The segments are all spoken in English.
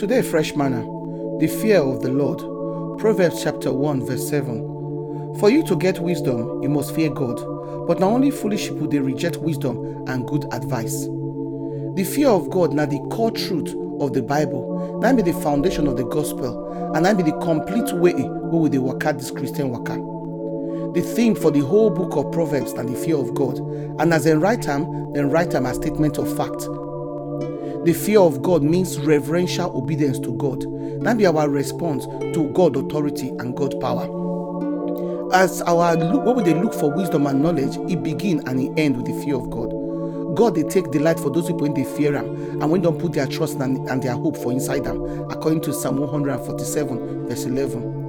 Today, fresh manna, the fear of the Lord. Proverbs chapter 1, verse 7. For you to get wisdom, you must fear God. But not only foolish people they reject wisdom and good advice. The fear of God now the core truth of the Bible. That be the foundation of the gospel, and that be the complete way we work out this Christian worker. The theme for the whole book of Proverbs and the fear of God. And as in write them, then write them as statement of fact. The fear of God means reverential obedience to God. That be our response to God authority and God power. As our what would they look for wisdom and knowledge, it begin and it end with the fear of God. God they take delight for those people when they fear Him and when don't put their trust and, and their hope for inside them, according to Psalm 147, verse 11.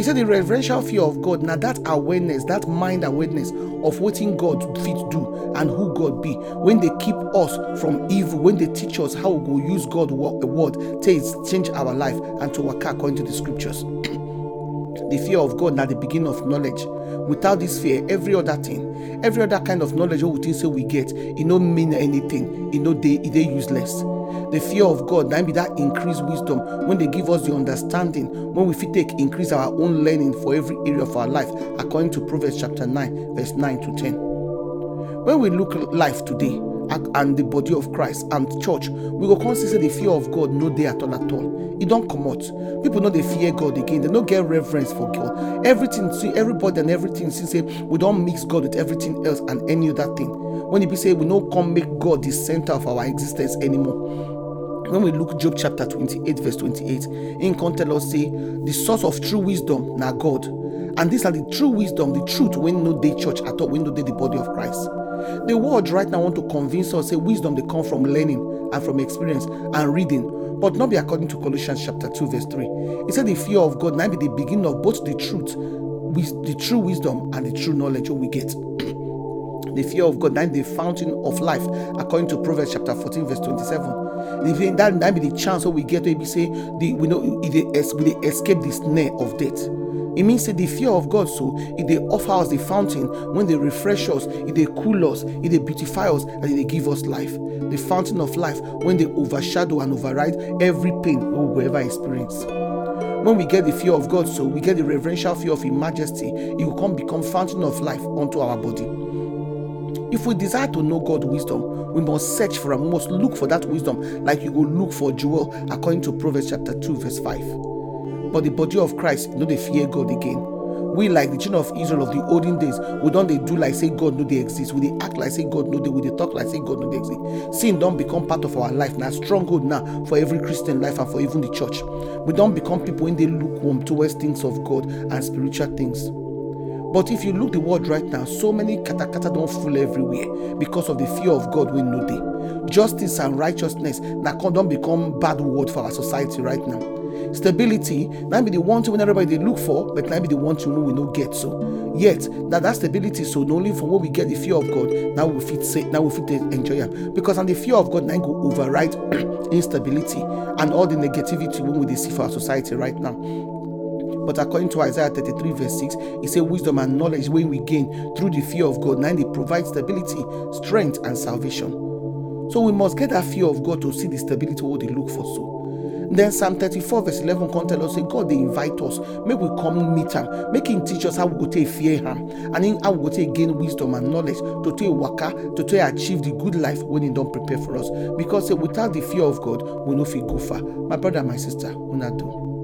He said the reverential fear of God, now that awareness, that mind awareness of what in God fit do and who God be, when they keep us from evil, when they teach us how we go use God word, word change our life and to work according to the scriptures. the fear of God now the beginning of knowledge. Without this fear, every other thing, every other kind of knowledge we think say we get, it no mean anything. It no they they useless. The fear of God now be that increased wisdom when they give us the understanding, when we fit take increase our own learning for every area of our life, according to Proverbs chapter 9, verse 9 to 10. When we look life today, and the body of Christ and church, we go consider the fear of God no day at all at all. It don't come out. People know they fear God again. They don't get reverence for God. Everything, see everybody and everything. Since say we don't mix God with everything else and any other thing. When it be say we don't come make God the center of our existence anymore when we look Job chapter 28, verse 28, in context us say the source of true wisdom now God. And these are the true wisdom, the truth when no day church at all, when no day the body of Christ. The world right now want to convince us say wisdom they come from learning and from experience and reading, but not be according to Colossians chapter 2, verse 3. It said the fear of God now be the beginning of both the truth, with the true wisdom and the true knowledge we get. the fear of God, that the fountain of life, according to Proverbs chapter 14, verse 27. The, that, that be the chance we get to be say the we know we escape the snare of death. It means that the fear of God, so if they offer us the fountain, when they refresh us, if they cool us, if they beautify us, and it they give us life. The fountain of life, when they overshadow and override every pain we will ever experience. When we get the fear of God, so we get the reverential fear of His majesty, it will come become fountain of life unto our body. If we desire to know God's wisdom, we must search for and must look for that wisdom like you go look for a jewel according to Proverbs chapter 2, verse 5. But the body of Christ, no, they fear God again. We like the children of Israel of the olden days, we don't they do like say God no they exist. We they act like say God no they we they talk like say God no they exist. Sin don't become part of our life now, stronghold now for every Christian life and for even the church. We don't become people when they lukewarm towards things of God and spiritual things. But if you look the world right now, so many katakata don't fool everywhere because of the fear of God we know they. Justice and righteousness now don't become bad word for our society right now. Stability, that be the one thing when everybody they look for, but that be the one thing we no get so. Yet that that stability, so not only from what we get the fear of God, now we fit say now we fit enjoy it. Because and the fear of God now go override instability and all the negativity when we see for our society right now. But according to Isaiah 33, verse 6, it says, Wisdom and knowledge when we gain through the fear of God, now they provide stability, strength, and salvation. So we must get that fear of God to see the stability what they look for. So then Psalm 34, verse 11 can tell us, say, God, they invite us. Make we come meet him. Make him teach us how we go to fear him. And in how we go to gain wisdom and knowledge to take waka, to take achieve the good life when he don't prepare for us. Because say, without the fear of God, we no feel go far. My brother, my sister, not do.